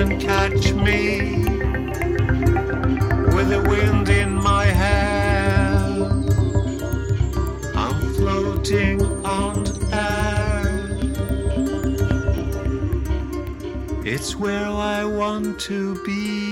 And catch me with the wind in my hair. I'm floating on air. It's where I want to be.